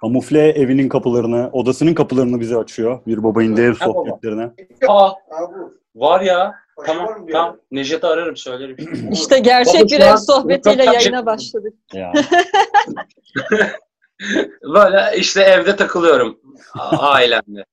Kamufle evinin kapılarını, odasının kapılarını bize açıyor. Bir babayın dev sohbetlerine. Aa var ya. Tamam tamam. Necat'ı ararım söylerim. İşte gerçek bir ev sohbetiyle yayına başladık. Ya. Böyle işte evde takılıyorum. Ailemle.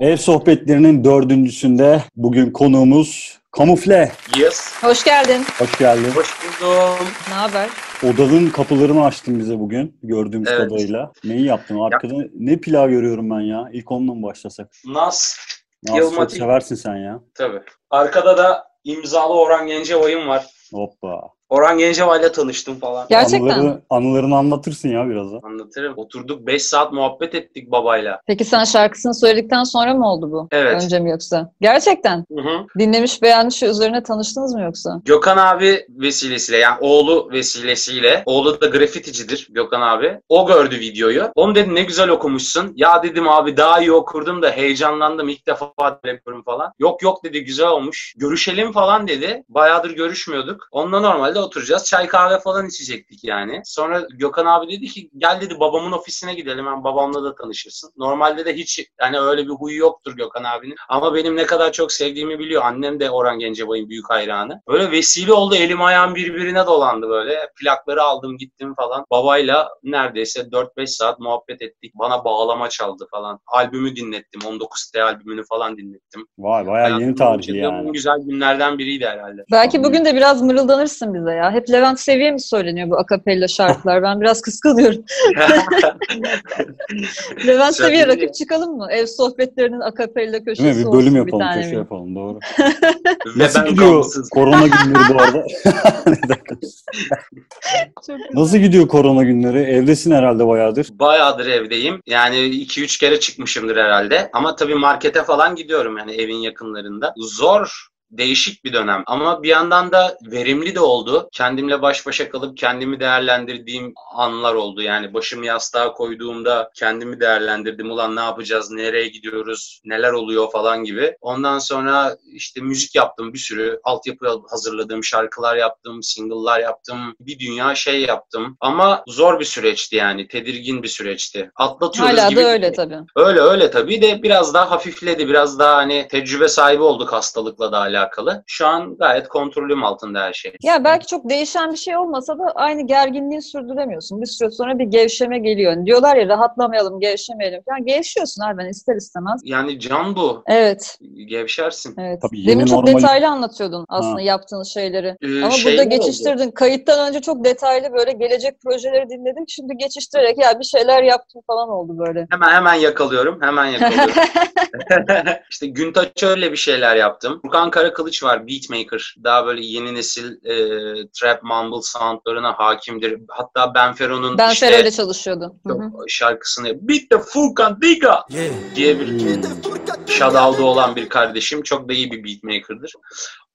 Ev sohbetlerinin dördüncüsünde bugün konuğumuz Kamufle. Yes. Hoş geldin. Hoş geldin. Hoş buldum. Ne haber? Odanın kapılarını açtın bize bugün gördüğümüz Evet. kadarıyla. Neyi yaptın? Arkada ne pilav görüyorum ben ya. İlk onunla mı başlasak? Nas. Ya çok Yılmatik. seversin sen ya. Tabii. Arkada da imzalı Orhan Gencebay'ım var. Hoppa. Orhan Gencebay'la tanıştım falan. Gerçekten. Anıları, anılarını anlatırsın ya biraz da. Anlatırım. Oturduk 5 saat muhabbet ettik babayla. Peki sen şarkısını söyledikten sonra mı oldu bu? Evet. Önce mi yoksa? Gerçekten. Hı hı. Dinlemiş beğenmiş üzerine tanıştınız mı yoksa? Gökhan abi vesilesiyle yani oğlu vesilesiyle oğlu da grafiticidir Gökhan abi. O gördü videoyu. Onu dedi ne güzel okumuşsun. Ya dedim abi daha iyi okurdum da heyecanlandım ilk defa yapıyorum falan. Yok yok dedi güzel olmuş. Görüşelim falan dedi. Bayağıdır görüşmüyorduk. Onunla normalde oturacağız. Çay kahve falan içecektik yani. Sonra Gökhan abi dedi ki gel dedi babamın ofisine gidelim. Ben babamla da tanışırsın. Normalde de hiç yani öyle bir huyu yoktur Gökhan abinin. Ama benim ne kadar çok sevdiğimi biliyor. Annem de Orhan Gencebay'ın büyük hayranı. Böyle vesile oldu. Elim ayağım birbirine dolandı böyle. Plakları aldım gittim falan. Babayla neredeyse 4-5 saat muhabbet ettik. Bana bağlama çaldı falan. Albümü dinlettim. 19T albümünü falan dinlettim. Vay bayağı yeni Hayatımın tarihli yaşadığım yani. Güzel günlerden biriydi herhalde. Belki bugün de biraz mırıldanırsın bize ya. Hep Levent Seviye mi söyleniyor bu akapella şarkılar? Ben biraz kıskanıyorum. Levent Seviye rakip çıkalım mı? Ev sohbetlerinin akapella köşesi Değil mi? Bir olsun bölüm bir yapalım, tane köşe mi? yapalım doğru. Ve Nasıl ben gidiyor korona günleri bu arada? Bir. Nasıl gidiyor korona günleri? Evdesin herhalde bayağıdır. Bayağıdır evdeyim. Yani 2-3 kere çıkmışımdır herhalde. Ama tabii markete falan gidiyorum yani evin yakınlarında. Zor değişik bir dönem ama bir yandan da verimli de oldu. Kendimle baş başa kalıp kendimi değerlendirdiğim anlar oldu. Yani başımı yastığa koyduğumda kendimi değerlendirdim. Ulan ne yapacağız, nereye gidiyoruz, neler oluyor falan gibi. Ondan sonra işte müzik yaptım bir sürü. Altyapı hazırladım, şarkılar yaptım, single'lar yaptım. Bir dünya şey yaptım. Ama zor bir süreçti yani. Tedirgin bir süreçti. Atlatıyoruz Hala gibi. da öyle tabii. Öyle öyle tabii de biraz daha hafifledi. Biraz daha hani tecrübe sahibi olduk hastalıkla da alakalı. Şu an gayet kontrolüm altında her şey. Ya belki çok değişen bir şey olmasa da aynı gerginliği sürdüremiyorsun. Bir süre sonra bir gevşeme geliyor. Diyorlar ya rahatlamayalım, gevşemeyelim. Yani gevşiyorsun abi ben ister istemez. Yani can bu. Evet, Gevşersin. evet. Tabii yeni Demin çok detaylı anlatıyordun aslında Ha. yaptığın şeyleri. Ee, Ama şey burada mi oldu? geçiştirdin. Kayıttan önce çok detaylı böyle gelecek projeleri dinledim. Şimdi geçiştirerek ya bir şeyler yaptım falan oldu böyle. Hemen hemen yakalıyorum. Hemen yakalıyorum. işte Güntaç öyle bir şeyler yaptım. Furkan Karakılıç var. Beatmaker. Daha böyle yeni nesil e, trap mumble soundlarına hakimdir. Hatta Ben Fero'nun Ben işte. Hı hı. şarkısını Beat the Furkan Diga diye bir Shadow'da olan bir kardeşim. Çok da iyi bir beatmaker'dır.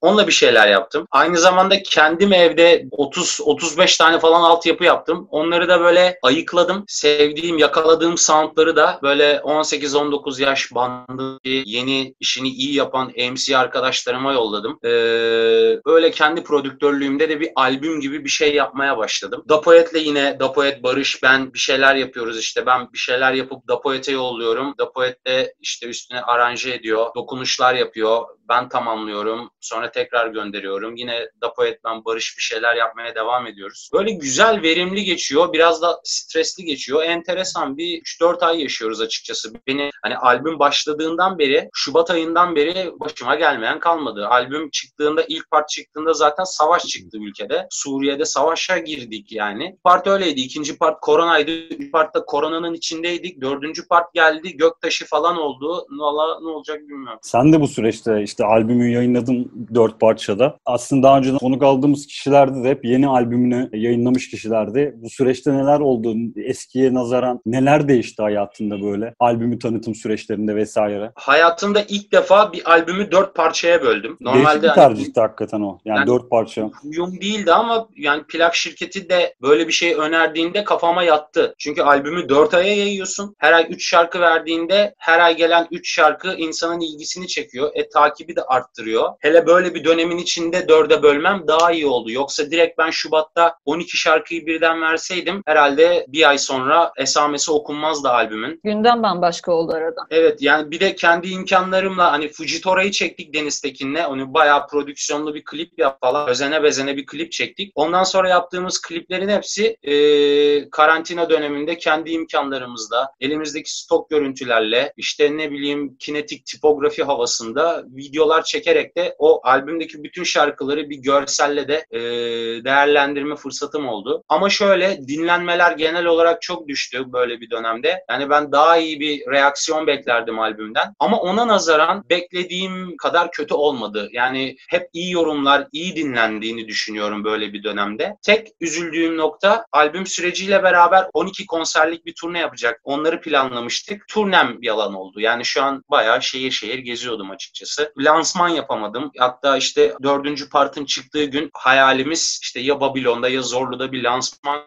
Onunla bir şeyler yaptım. Aynı zamanda kendim evde 30-35 tane falan altyapı yaptım. Onları da böyle ayıkladım. Sevdiğim, yakaladığım soundları da böyle 18-19 yaş bandı yeni işini iyi yapan MC arkadaşlarıma yolladım. Ee, öyle kendi prodüktörlüğümde de bir albüm gibi bir şey yapmaya başladım. Dapoet'le yine Dapoet Barış ben bir şeyler yapıyoruz işte. Ben bir şeyler yapıp Dapoet'e yolluyorum. Dapoet de işte üstüne aranje ediyor. Dokunuşlar yapıyor. Ben tamamlıyorum. Sonra tekrar gönderiyorum. Yine Dapoet ben Barış bir şeyler yapmaya devam ediyoruz. Böyle güzel, verimli geçiyor. Biraz da stresli geçiyor. Enteresan bir 3-4 ay yaşıyoruz açıkçası. Beni hani albüm başladığından beri, Şubat ayından beri başıma gelmeyen kalmadı. Albüm çıktığında, ilk part çıktığında zaten savaş çıktı ülkede. Suriye'de savaşa girdik yani. Part öyleydi. İkinci part koronaydı. Üç part da koronanın içindeydik. Dördüncü part geldi. Göktaşı falan oldu. Valla ne olacak bilmiyorum. Sen de bu süreçte işte albümü yayınladın dört parçada. Aslında daha önce konuk aldığımız kişilerde de hep yeni albümünü yayınlamış kişilerdi. Bu süreçte neler oldu? Eskiye nazaran neler değişti hayatında böyle? Albümü tanıtım süreçlerinde vesaire. Hayatımda ilk defa bir albümü dört parçaya böldüm. Değişik Normalde bir hani tercihti hakikaten o. Yani, Yani- dört parça. uyum değildi ama yani plak şirketi de böyle bir şey önerdiğinde kafama yattı. Çünkü albümü 4 aya yayıyorsun. Her ay 3 şarkı verdiğinde her ay gelen 3 şarkı insanın ilgisini çekiyor. E takibi de arttırıyor. Hele böyle bir dönemin içinde dörde bölmem daha iyi oldu. Yoksa direkt ben Şubat'ta 12 şarkıyı birden verseydim herhalde bir ay sonra esamesi okunmazdı albümün. Gündem bambaşka oldu arada. Evet yani bir de kendi imkanlarımla hani Fujitora'yı çektik Deniz Tekin'le. Onu bayağı prodüksiyonlu bir klip yap falan. Özene bezene bir klip çektik. Ondan sonra yaptığımız kliplerin hepsi e, karantina döneminde kendi imkanlarımızla, elimizdeki stok görüntülerle, işte ne bileyim kinetik tipografi havasında videolar çekerek de o albümdeki bütün şarkıları bir görselle de e, değerlendirme fırsatım oldu. Ama şöyle dinlenmeler genel olarak çok düştü böyle bir dönemde. Yani ben daha iyi bir reaksiyon beklerdim albümden. Ama ona nazaran beklediğim kadar kötü olmadı. Yani hep iyi yorumlar, iyi dinlendiğini düşünüyorum böyle bir dönemde. Tek üzüldüğüm nokta albüm süreciyle beraber 12 konserlik bir turne yapacak. Onları planlamıştık. Turnem yalan oldu. Yani şu an bayağı şehir şehir geziyordum açıkçası. Lansman yapamadım. Hatta işte dördüncü partın çıktığı gün hayalimiz işte ya Babilon'da ya Zorlu'da bir lansman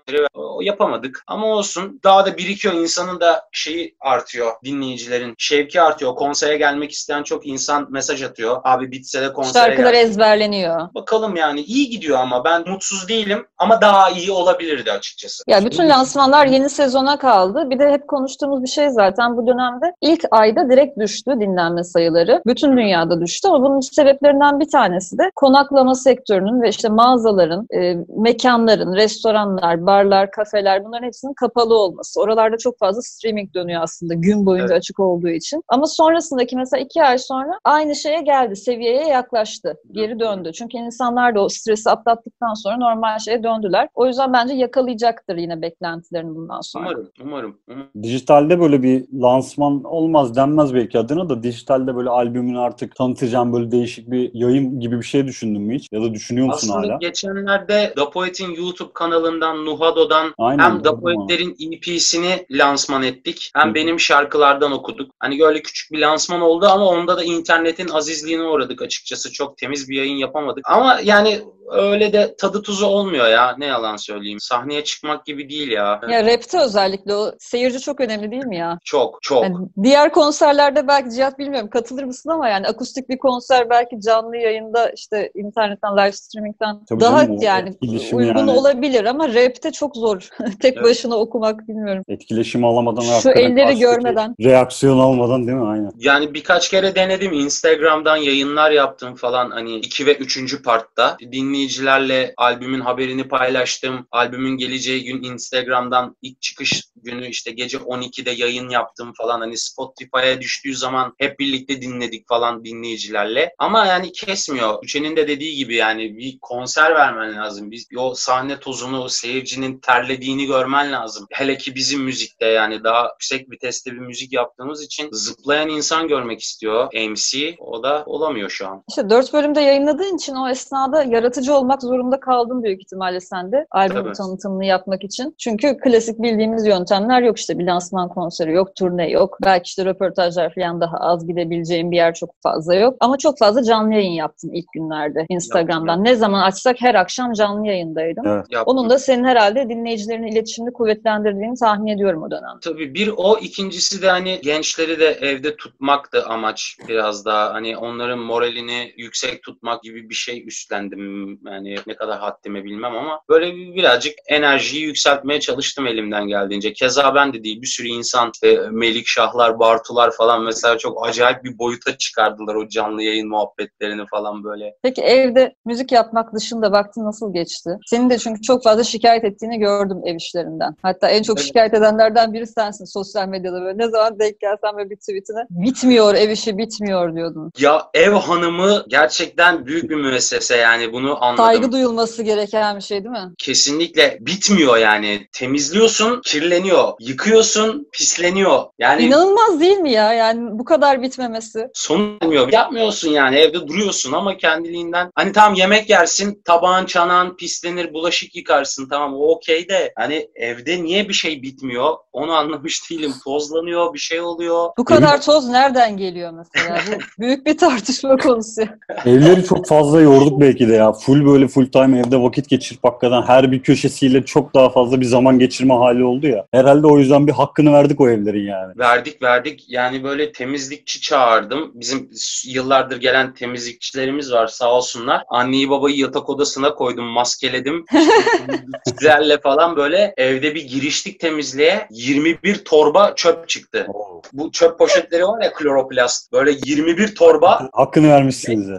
yapamadık. Ama olsun. Daha da birikiyor. insanın da şeyi artıyor. Dinleyicilerin şevki artıyor. Konsere gelmek isteyen çok insan mesaj atıyor. Abi bitse de konsere Şarkılar gel. ezberleniyor. Bakalım yani iyi gidiyor ama ben mutsuz değilim ama daha iyi olabilirdi açıkçası. Ya bütün lansmanlar yeni sezona kaldı. Bir de hep konuştuğumuz bir şey zaten bu dönemde ilk ayda direkt düştü dinlenme sayıları. Bütün dünyada düştü ama bunun sebeplerinden bir tanesi de konaklama sektörünün ve işte mağazaların, e, mekanların, restoranlar, barlar, kafeler bunların hepsinin kapalı olması. Oralarda çok fazla streaming dönüyor aslında gün boyunca Evet. açık olduğu için. Ama sonrasındaki mesela iki ay sonra aynı şeye geldi, seviyeye yaklaştı, geri döndü. Çünkü insanlar da o stresi atlattıktan sonra normal şeye döndüler. O yüzden bence yakalayacaktır yine beklentilerini bundan sonra. Umarım, umarım. umarım. Dijitalde böyle bir lansman olmaz denmez belki adına da dijitalde böyle albümünü artık tanıtacağım böyle değişik bir yayın gibi bir şey düşündün mü hiç? Ya da düşünüyor musun Aslında hala? geçenlerde Da Poet'in YouTube kanalından, Nuhado'dan Aynen. hem Da. Poet'lerin EP'sini lansman ettik. Hem Hı. benim şarkılardan okuduk. Hani böyle küçük bir lansman oldu ama onda da internetin azizliğine uğradık açıkçası. Çok temiz bir yayın yapamadık. Ama yani öyle de tadı tuzu olmuyor ya. Ne yalan söyleyeyim. Sahneye çıkmak gibi değil ya. Ya rapte özellikle o seyirci çok önemli değil mi ya? Çok, çok. Yani diğer konserlerde belki Cihat bilmiyorum katılır mısın ama yani akustik bir konser belki canlı yayında işte internetten live streaming'den Tabii daha canım, yani uygun yani. olabilir ama rapte çok zor. Tek Evet. başına okumak bilmiyorum. Etkileşim alamadan Şu elleri görmeden. Reaksiyon almadan değil mi? Aynen. Yani birkaç kere denedim. Instagram'dan yayınlar yaptım falan hani 2 ve 3. partta. Dinleyicilerle albümün haberini paylaştım. Albümün geleceği gün Instagram'dan ilk çıkış günü işte gece 12'de yayın yaptım falan. Hani Spotify'a düştüğü zaman hep birlikte dinledik falan dinleyicilerle. Ama yani kesmiyor. Üçenin de dediği gibi yani bir konser vermen lazım. Biz o sahne tozunu, o seyircinin terlediğini görmen lazım. Hele ki bizim müzikte yani daha yüksek viteste bir müzik yaptığımız için zıplayan insan görmek istiyor MC. O da olamıyor şu an. İşte dört bölümde yayınladığın için o esnada yaratıcı olmak zorunda kaldın büyük ihtimalle sen de albüm Tabii. tanıtımını yapmak için. Çünkü klasik bildiğimiz yöntemler yok işte bir lansman konseri yok, turne yok. Belki işte röportajlar falan daha az gidebileceğin bir yer çok fazla yok. Ama çok fazla canlı yayın yaptın ilk günlerde Instagram'dan. Yaptım. Ne zaman açsak her akşam canlı yayındaydın. Evet. Yaptım. Onun da senin herhalde dinleyicilerin iletişimini kuvvetlendirdiğini tahmin ediyorum o dönemde. Tabii bir o ikincisi de hani gençleri de evde tutmaktı amaç biraz daha hani onların moralini yüksek tutmak gibi bir şey üstlendim yani ne kadar haddime bilmem ama böyle bir- birazcık enerjiyi yükseltmeye çalıştım elimden geldiğince. Keza ben de değil bir sürü insan işte Melik Şahlar, Bartular falan mesela çok acayip bir boyuta çıkardılar o canlı yayın muhabbetlerini falan böyle. Peki evde müzik yapmak dışında vaktin nasıl geçti? Senin de çünkü çok fazla şikayet ettiğini gördüm ev işlerinden. Hatta en çok Evet. şikayet edenlerden biri sensin sosyal medyada böyle. Ne zaman denk gelsen böyle bir tweetine bitmiyor ev işi bitmiyor diyordun. Ya ev hanımı gerçekten büyük bir müessese yani bunu anladım. Saygı duyulması gereken bir şey değil mi? kesinlikle bitmiyor yani. Temizliyorsun, kirleniyor. Yıkıyorsun, pisleniyor. Yani İnanılmaz değil mi ya? Yani bu kadar bitmemesi. sonu gelmiyor. Yapmıyorsun yani. Evde duruyorsun ama kendiliğinden. Hani tamam yemek yersin, tabağın çanağın pislenir, bulaşık yıkarsın. Tamam o okey de. Hani evde niye bir şey bitmiyor? Onu anlamış değilim. Tozlanıyor, bir şey oluyor. Bu kadar toz nereden geliyor mesela? Bu büyük bir tartışma konusu. Evleri çok fazla yorduk belki de ya. Full böyle full time evde vakit geçirip hakikaten her bir köşesiyle çok daha fazla bir zaman geçirme hali oldu ya. Herhalde o yüzden bir hakkını verdik o evlerin yani. Verdik verdik. Yani böyle temizlikçi çağırdım. Bizim yıllardır gelen temizlikçilerimiz var sağ olsunlar. Anneyi babayı yatak odasına koydum, maskeledim. Sizlerle falan böyle evde bir giriştik temizliğe. 21 torba çöp çıktı. Oo. Bu çöp poşetleri var ya kloroplast. Böyle 21 torba Hakkını vermişsiniz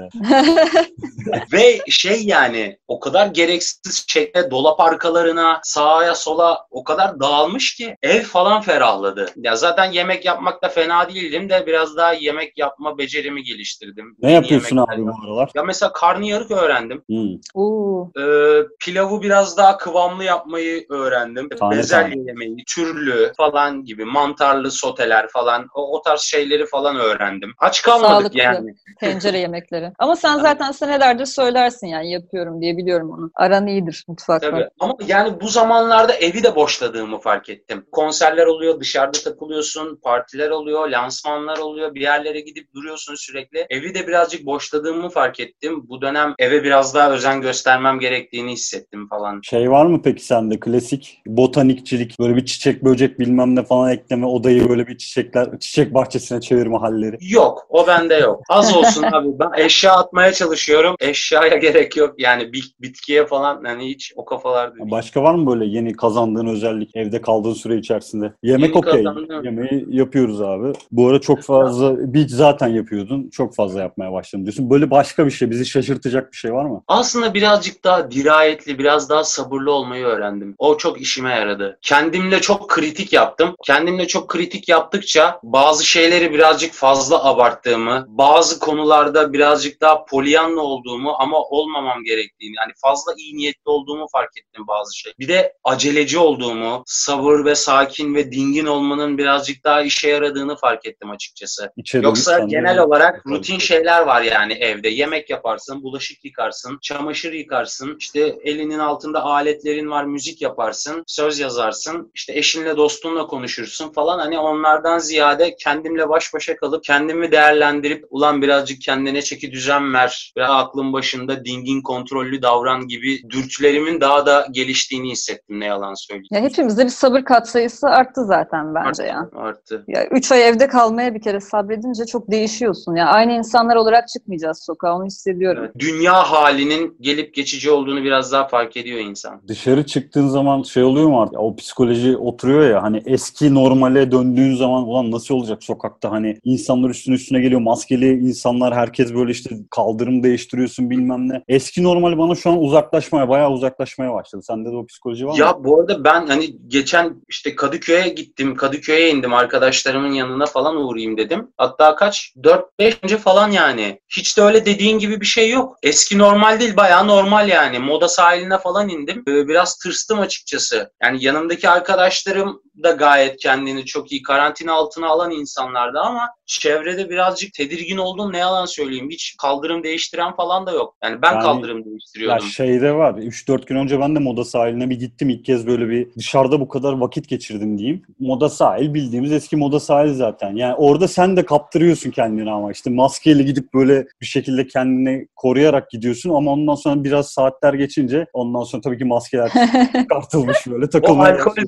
ve şey yani o kadar gereksiz şekilde dolap arkalarına sağa sola o kadar dağılmış ki ev falan ferahladı. Ya zaten yemek yapmak da fena değildim de biraz daha yemek yapma becerimi geliştirdim. Ne Yeni yapıyorsun abi bu aralar? Ya mesela karnıyarık öğrendim. Hmm. Oo. Ee, pilavı biraz daha kıvamlı yapmayı öğrendim. Tane Bezelye tane. yemeği, türlü falan gibi mantarlı soteler falan o, o tarz şeyleri falan öğrendim. Aç kalmadık Sağlıklı. yani. Tencere yemekleri. Ama sen zaten senelerdir söylersin yani yapıyorum diye biliyorum onu. Aran iyidir mutfakla. Tabii. Ama yani bu zamanlarda evi de boşladığımı fark ettim. Konserler oluyor, dışarıda takılıyorsun, partiler oluyor, lansmanlar oluyor, bir yerlere gidip duruyorsun sürekli. Evi de birazcık boşladığımı fark ettim. Bu dönem eve biraz daha özen göstermem gerektiğini hissettim falan. Şey var mı peki sende klasik botanikçilik böyle bir çiçek böcek bilmem ne falan ekleme odayı böyle bir çiçekler çiçek bahçesine çevirme halleri. Yok, o bende yok. Az olsun abi. Ben eşya atmaya çalışıyorum. Eşyaya gerek yok. Yani bitkiye falan hani hiç o kafalarda değil. Başka var mı böyle yeni kazandığın özellik evde kaldığın süre içerisinde? Yemek okey. Yemeği yapıyoruz abi. Bu ara çok fazla bir zaten yapıyordun. Çok fazla yapmaya başladım diyorsun. Böyle başka bir şey bizi şaşırtacak bir şey var mı? Aslında birazcık daha dirayetli, biraz daha sabırlı olmayı öğrendim. O çok işime yaradı. Kendimle çok kritik yaptım. Kendimle çok kritik yaptıkça bazı şeyleri birazcık fazla abarttığımı, bazı konularda birazcık daha polyanlı olduğumu ama olmamam gerektiğini, yani fazla iyi niyetli olduğumu fark ettim bazı şey. Bir de aceleci olduğumu, sabır ve sakin ve dingin olmanın birazcık daha işe yaradığını fark ettim açıkçası. İçeri Yoksa genel olarak rutin şeyler var yani evde. Yemek yaparsın, bulaşık yıkarsın, çamaşır yıkarsın, işte elinin altında aletlerin var, müzik yaparsın, söz yazarsın, işte eşinle dostunla konuşursun falan. Hani onlardan ziyade kendimle baş başa kalıp kendimi değerlendirip ulan birazcık kendine çeki düzen ver, biraz aklın başında dingin kontrollü davran gibi dürtülerimin daha da geliştiğini hissettim ne yalan söyleyeyim. Ya hepimizde bir sabır katsayısı arttı zaten bence Arttı, ya. Arttı. Ya üç ay evde kalmaya bir kere sabredince çok değişiyorsun. Ya aynı insanlar olarak çıkmayacağız sokağa onu hissediyorum. Evet. Dünya halinin gelip geçici olduğunu biraz daha fark ediyor insan. Dışarı çıktığın zaman şey oluyor mu artık? O psikoloji oturuyor ya hani eski normale döndüğün zaman ulan nasıl olacak sokakta hani insanlar üstüne üstüne geliyor maskeli insanlar herkes böyle işte kaldırım değiştiriyorsun bilmem ne. Eski normal bana şu an uzaklaşmaya bayağı uzaklaşmaya başladı. Sende de o psikoloji var mı? Ya bu arada ben hani geçen işte Kadıköy'e gittim. Kadıköy'e indim. Arkadaşlarımın yanına falan uğrayayım dedim. Hatta kaç? 4-5 önce falan yani. Hiç de öyle dediğin gibi bir şey yok. Eski normal değil bayağı normal yani. Moda sahiline falan indim. Ee, Biraz tırstım açıkçası. Yani yanımdaki arkadaşlarım da gayet kendini çok iyi karantina altına alan insanlardı ama çevrede birazcık tedirgin oldum ne yalan söyleyeyim. Hiç kaldırım değiştiren falan da yok. Yani ben Yani- kaldırım Ya değiştiriyordum. şeyde var. 3-4 gün önce ben de moda sahiline bir gittim. İlk kez böyle bir dışarıda bu kadar vakit geçirdim diyeyim. Moda sahil bildiğimiz eski moda sahil zaten. Yani orada sen de kaptırıyorsun kendini ama işte maskeyle gidip böyle bir şekilde kendini koruyarak gidiyorsun ama ondan sonra biraz saatler geçince ondan sonra tabii ki maskeler çıkartılmış böyle O takılmaya alkolde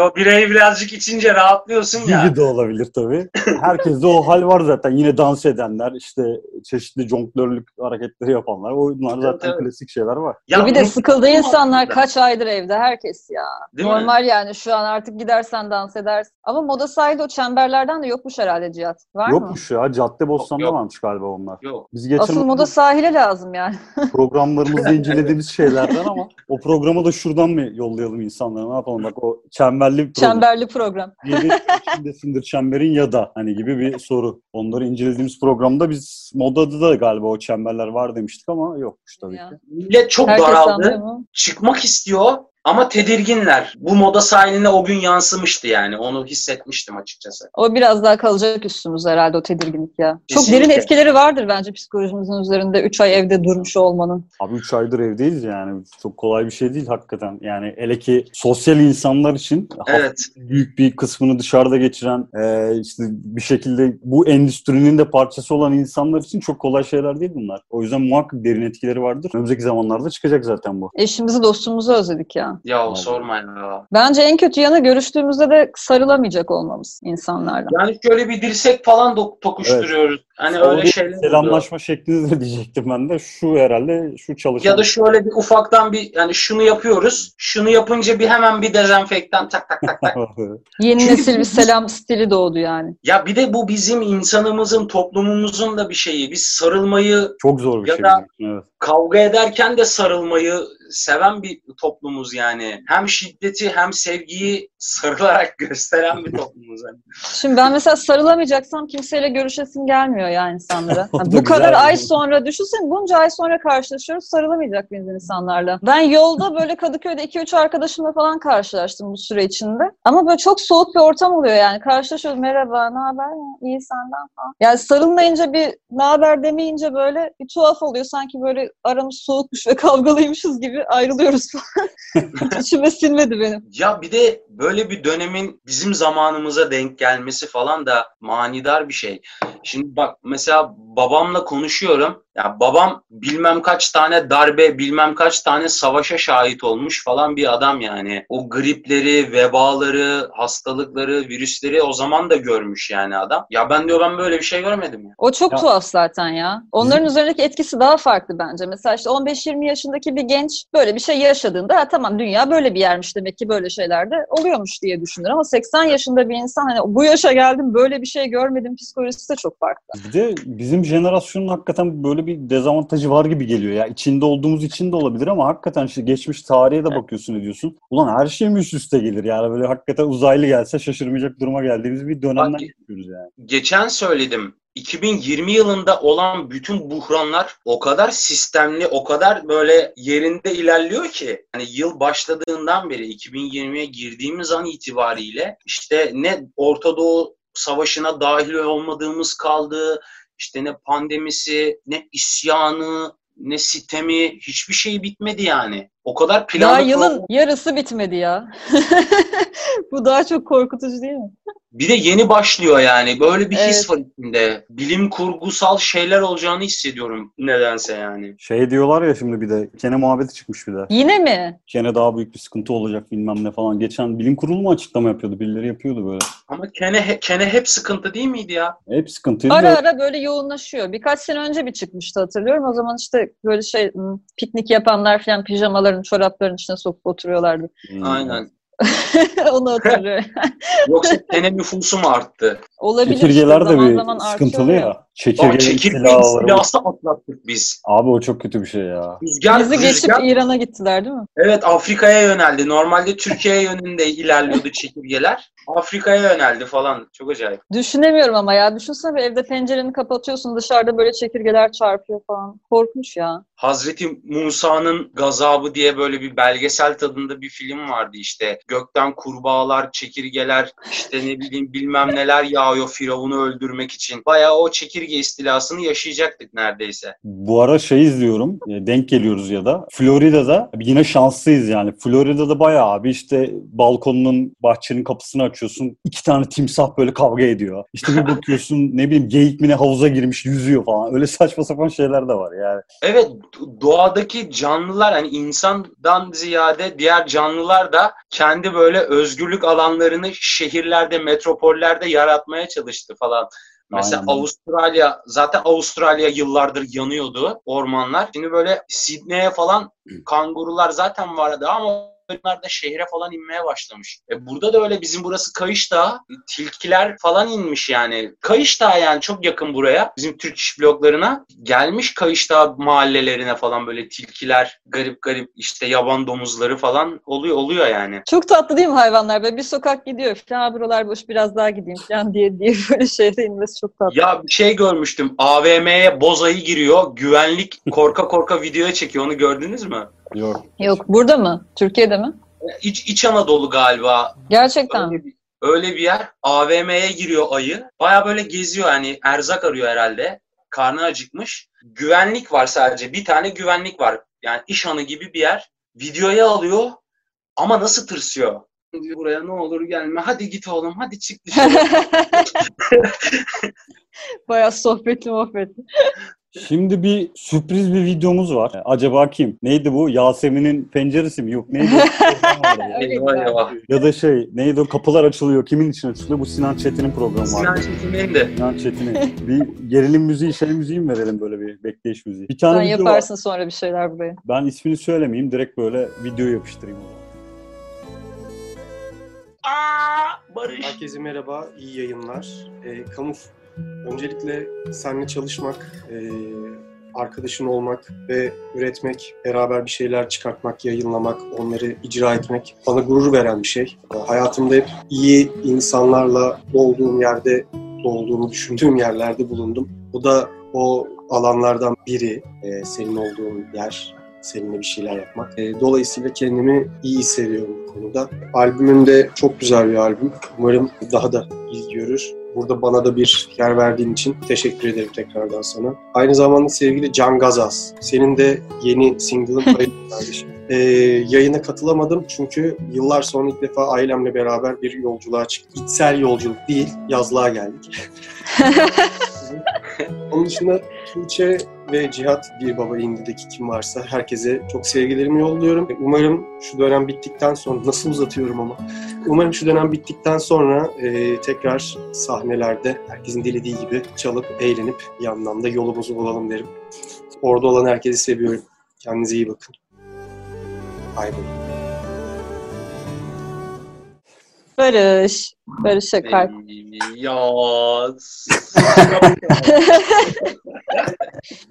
o birazcık içince rahatlıyorsun ya. gibi de olabilir tabii. Herkeste o hal var zaten. Yine dans edenler, işte çeşitli jonglörlük hareketleri yapanlar. Onlar zaten tabii. klasik şeyler var. Ya bir de sıkıldı insanlar kaç aydır evde herkes ya. Değil mi? Normal yani şu an artık gidersen dans edersin. Ama moda sahilde o çemberlerden de yokmuş herhalde Cihat. Var mı? Yokmuş ya. Cadde Bostan'da Yok. varmış galiba onlar. Yok. Biz geçen Asıl moda sahile lazım yani. programlarımızda incelediğimiz şeylerden ama o programı da şuradan mı yollayalım insanlara? Ne yapalım? Bak o çemberli bir program. Çemberli program. Yedi içindesindir çemberin ya da hani gibi bir soru. Onları incelediğimiz programda biz modada da galiba o çemberler var demiştik ama yokmuş tabii Ya. ki. Millet çok Herkes daraldı. Çıkmak istiyor ama tedirginler. Bu moda sahiline o gün yansımıştı yani. Onu hissetmiştim açıkçası. O biraz daha kalacak üstümüz herhalde o tedirginlik ya. Çok Kesinlikle. derin etkileri vardır bence psikolojimizin üzerinde 3 ay evde durmuş olmanın. Abi 3 aydır evdeyiz yani. Çok kolay bir şey değil hakikaten. Yani hele ki sosyal insanlar için Evet. büyük bir kısmını dışarıda geçiren e, işte bir şekilde bu endüstrinin de parçası olan insanlar için çok kolay şeyler değil bunlar. O yüzden muhakkak derin etkileri vardır. Önümüzdeki zamanlarda çıkacak zaten bu. Eşimizi dostumuzu özledik ya. Gerçekten. Ya Vallahi. sorma ya. Bence en kötü yanı görüştüğümüzde de sarılamayacak olmamız insanlarla. Yani şöyle bir dirsek falan dok- tokuşturuyoruz. Hani O öyle şeyler oluyor. Selamlaşma şeklinde de diyecektim ben de. Şu herhalde şu çalışan. Ya da şöyle bir ufaktan bir yani şunu yapıyoruz. Şunu yapınca bir hemen bir dezenfektan tak tak tak tak. Yeni Çünkü nesil bir biz- selam stili doğdu yani. ya bir de bu bizim insanımızın, toplumumuzun da bir şeyi. Biz sarılmayı, Çok zor bir Ya şey. da- Evet. kavga ederken de sarılmayı seven bir toplumuz yani. Hem şiddeti hem sevgiyi sarılarak gösteren bir toplumuz. Yani. Şimdi ben mesela sarılamayacaksam kimseyle görüşesim gelmiyor ya insanlara. Da bu kadar ay bir- sonra düşünsene bunca ay sonra karşılaşıyoruz sarılamayacak mıyız insanlarla? Ben yolda böyle Kadıköy'de 2-3 arkadaşımla falan karşılaştım bu süre içinde. Ama böyle çok soğuk bir ortam oluyor yani. Karşılaşıyoruz merhaba ne haber iyi senden falan. Yani sarılmayınca bir ne haber demeyince böyle bir tuhaf oluyor. Sanki böyle aramız soğukmuş ve kavgalıymışız gibi ayrılıyoruz falan. Hiç içime sinmedi benim. Ya bir de böyle bir dönemin bizim zamanımıza denk gelmesi falan da manidar bir şey. Şimdi bak mesela babamla konuşuyorum. Ya babam bilmem kaç tane darbe, bilmem kaç tane savaşa şahit olmuş falan bir adam yani. O gripleri, vebaları, hastalıkları, virüsleri o zaman da görmüş yani adam. Ya ben diyor ben böyle bir şey görmedim ya. O çok Ya- tuhaf zaten ya. Onların üzerindeki etkisi daha farklı bence. Mesela işte 15-20 yaşındaki bir genç böyle bir şey yaşadığında ha tamam dünya böyle bir yermiş demek ki böyle şeyler de oluyormuş diye düşünür. Ama 80 yaşında bir insan hani bu yaşa geldim böyle bir şey görmedim psikolojisi de çok farklı. Bir de bizim jenerasyonun hakikaten böyle bir dezavantajı var gibi geliyor. Ya içinde olduğumuz için de olabilir ama hakikaten işte geçmiş tarihe de bakıyorsun ediyorsun. Ulan her şey mi üst üste gelir? Yani böyle hakikaten uzaylı gelse şaşırmayacak duruma geldiğimiz bir dönemden Bak- geçiyoruz yani. Geçen söyledim. 2020 yılında olan bütün buhranlar o kadar sistemli, o kadar böyle yerinde ilerliyor ki hani yıl başladığından beri 2020'ye girdiğimiz an itibariyle işte ne Orta Doğu savaşına dahil olmadığımız kaldı, işte ne pandemisi, ne isyanı, ne sitemi, hiçbir şey bitmedi yani. O kadar planlı Daha yılın program- yarısı bitmedi ya. bu daha çok korkutucu değil mi? Bir de yeni başlıyor yani. Böyle bir his Evet. var içinde. Bilim kurgusal şeyler olacağını hissediyorum nedense yani. Şey diyorlar ya şimdi bir de Kene muhabbeti çıkmış bir de. Yine mi? Kene daha büyük bir sıkıntı olacak bilmem ne falan. Geçen bilim kurulu mu açıklama yapıyordu? Birileri yapıyordu böyle. Ama Kene, Kene hep sıkıntı değil miydi ya? Hep sıkıntıydı. Ara ara böyle yoğunlaşıyor. Birkaç sene önce bir çıkmıştı hatırlıyorum. O zaman işte böyle şey hmm, piknik yapanlar falan pijamaların, çorapların içine sokup oturuyorlardı. Hmm. Aynen. Onu hatırlıyorum. Yoksa Kene nüfusu mu arttı? Olabilir. Çekirgeler de zaman bir zaman sıkıntılı ya. Çekirge çekirge silahları. istilası atlattık biz. Abi o çok kötü bir şey ya. Rüzgar, Bizi geçip rüzgar İran'a gittiler değil mi? evet Afrika'ya yöneldi. Normalde Türkiye yönünde ilerliyordu çekirgeler. Afrika'ya yöneldi falan. Çok acayip. Düşünemiyorum ama ya. Düşünsene bir evde pencereni kapatıyorsun dışarıda böyle çekirgeler çarpıyor falan. Korkunç ya. Hazreti Musa'nın gazabı diye böyle bir belgesel tadında bir film vardı işte. Gökten kurbağalar, çekirgeler, işte ne bileyim bilmem neler yağıyor Firavun'u öldürmek için. Bayağı o çekirge istilasını yaşayacaktık neredeyse. Bu ara şey izliyorum. e, Denk geliyoruz ya da. Florida'da yine şanslıyız yani. Florida'da bayağı abi işte balkonunun bahçenin kapısını açıyorsun. iki tane timsah böyle kavga ediyor. İşte bir bakıyorsun ne bileyim geyik mi ne havuza girmiş yüzüyor falan. Öyle saçma sapan şeyler de var yani. Evet doğadaki canlılar hani insandan ziyade diğer canlılar da kendi böyle özgürlük alanlarını şehirlerde, metropollerde yaratmaya çalıştı falan. Mesela Aynen. Avustralya, zaten Avustralya yıllardır yanıyordu ormanlar. Şimdi böyle Sidney'e falan kangurular zaten vardı ama da şehre falan inmeye başlamış. E burada da öyle bizim burası Kayış Dağı. Tilkiler falan inmiş yani. Kayış Dağı yani çok yakın buraya. Bizim Türk iş bloklarına. Gelmiş Kayış Dağı mahallelerine falan böyle tilkiler, garip garip işte yaban domuzları falan oluyor oluyor yani. Çok tatlı değil mi hayvanlar? Böyle bir sokak gidiyor falan buralar boş biraz daha gideyim falan diye diye böyle şehre inmesi çok tatlı. Ya bir şey görmüştüm. AVM'ye boz ayı giriyor. Güvenlik korka korka videoya çekiyor. Onu gördünüz mü? Yok. Yok burada mı? Türkiye'de mi? İç, İç Anadolu galiba. Gerçekten. Öyle bir, öyle bir yer. AVM'ye giriyor ayı. Baya böyle geziyor yani erzak arıyor herhalde. Karnı acıkmış. Güvenlik var sadece. Bir tane güvenlik var. Yani iş hanı gibi bir yer. Videoya alıyor ama nasıl tırsıyor. Buraya ne olur gelme. Hadi git oğlum. Hadi çık dışarı. Bayağı sohbetli muhabbetli. Şimdi bir sürpriz bir videomuz var. Acaba kim? Neydi bu? Yasemin'in penceresi mi? Yok neydi? ya da şey neydi o? Kapılar açılıyor. Kimin için açılıyor? Bu Sinan Çetin'in programı Sinan Çetin'in de. Sinan Çetin'in. bir gerilim müziği, şey müziği mi verelim böyle bir bekleyiş müziği? Bir tane Sen yaparsın var. sonra bir şeyler buraya. Ben ismini söylemeyeyim. Direkt böyle video yapıştırayım. Aa, Barış. Herkese merhaba, iyi yayınlar. E, Kamuf, öncelikle seninle çalışmak, e, arkadaşın olmak ve üretmek, beraber bir şeyler çıkartmak, yayınlamak, onları icra etmek bana gurur veren bir şey. Hayatımda hep iyi insanlarla olduğum yerde, olduğumu düşündüğüm yerlerde bulundum. Bu da o alanlardan biri, e, senin olduğun yer seninle bir şeyler yapmak. E, dolayısıyla kendimi iyi hissediyorum bu konuda. Albümüm de çok güzel bir albüm. Umarım daha da ilgi görür. Burada bana da bir yer verdiğin için teşekkür ederim tekrardan sana. Aynı zamanda sevgili Can Gazaz. Senin de yeni single'ın kardeşim. Ee, yayına katılamadım çünkü yıllar sonra ilk defa ailemle beraber bir yolculuğa çıktık. İçsel yolculuk değil, yazlığa geldik. Onun dışında Tuğçe ve Cihat bir baba indideki kim varsa herkese çok sevgilerimi yolluyorum. Umarım şu dönem bittikten sonra, nasıl uzatıyorum ama, umarım şu dönem bittikten sonra e, tekrar sahnelerde herkesin dilediği gibi çalıp eğlenip bir yandan da yolumuzu bulalım derim. Orada olan herkesi seviyorum. Kendinize iyi bakın. Ayrılın. Barış. Barış'a kalp. Ya.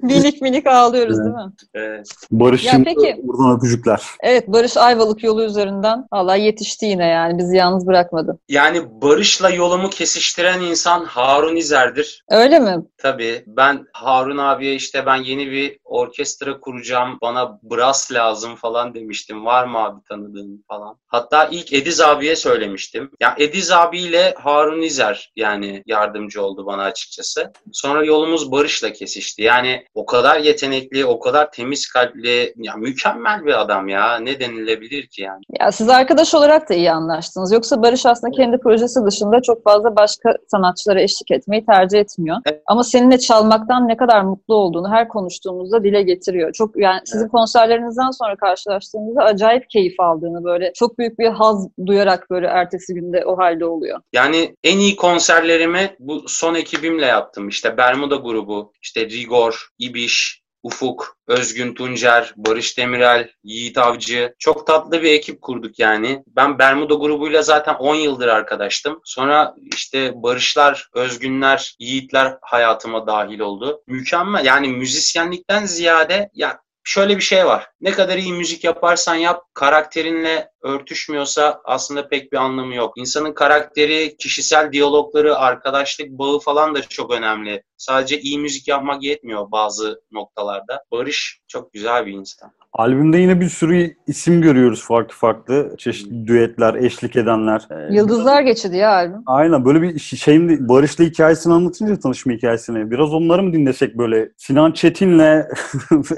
minik minik ağlıyoruz değil mi? Evet. Barış ya peki, buradan öpücükler. Evet Barış Ayvalık yolu üzerinden Allah yetişti yine yani bizi yalnız bırakmadı. Yani Barış'la yolumu kesiştiren insan Harun İzer'dir. Öyle mi? Tabii. Ben Harun abiye işte ben yeni bir orkestra kuracağım bana brass lazım falan demiştim. Var mı abi tanıdığın falan. Hatta ilk Ediz abiye söylemiştim. Ya Ediz abiyle Harun İzer yani yardımcı oldu bana açıkçası. Sonra yolumuz Barış'la kesişti. Yani o kadar yetenekli, o kadar temiz kalpli, ya mükemmel bir adam ya. Ne denilebilir ki yani? Ya siz arkadaş olarak da iyi anlaştınız. Yoksa Barış aslında kendi projesi dışında çok fazla başka sanatçılara eşlik etmeyi tercih etmiyor. Evet. Ama seninle çalmaktan ne kadar mutlu olduğunu her konuştuğumuzda dile getiriyor. Çok yani sizin evet. konserlerinizden sonra karşılaştığımızda acayip keyif aldığını böyle çok büyük bir haz duyarak böyle ertesi günde o halde oluyor. Yani en iyi konserlerimi bu son ekibimle yaptım. İşte Bermuda grubu, işte Rigor, İbiş, Ufuk, Özgün Tuncer, Barış Demirel, Yiğit Avcı. Çok tatlı bir ekip kurduk yani. Ben Bermuda grubuyla zaten 10 yıldır arkadaştım. Sonra işte Barışlar, Özgünler, Yiğitler hayatıma dahil oldu. Mükemmel. Yani müzisyenlikten ziyade ya şöyle bir şey var. Ne kadar iyi müzik yaparsan yap, karakterinle örtüşmüyorsa aslında pek bir anlamı yok. İnsanın karakteri, kişisel diyalogları, arkadaşlık bağı falan da çok önemli. Sadece iyi müzik yapmak yetmiyor bazı noktalarda. Barış çok güzel bir insan. Albümde yine bir sürü isim görüyoruz farklı farklı. Çeşitli düetler, eşlik edenler. Ee, Yıldızlar geçidi ya albüm. Aynen böyle bir şeyin Barış'la hikayesini anlatınca tanışma hikayesini. Biraz onları mı dinlesek böyle? Sinan Çetin'le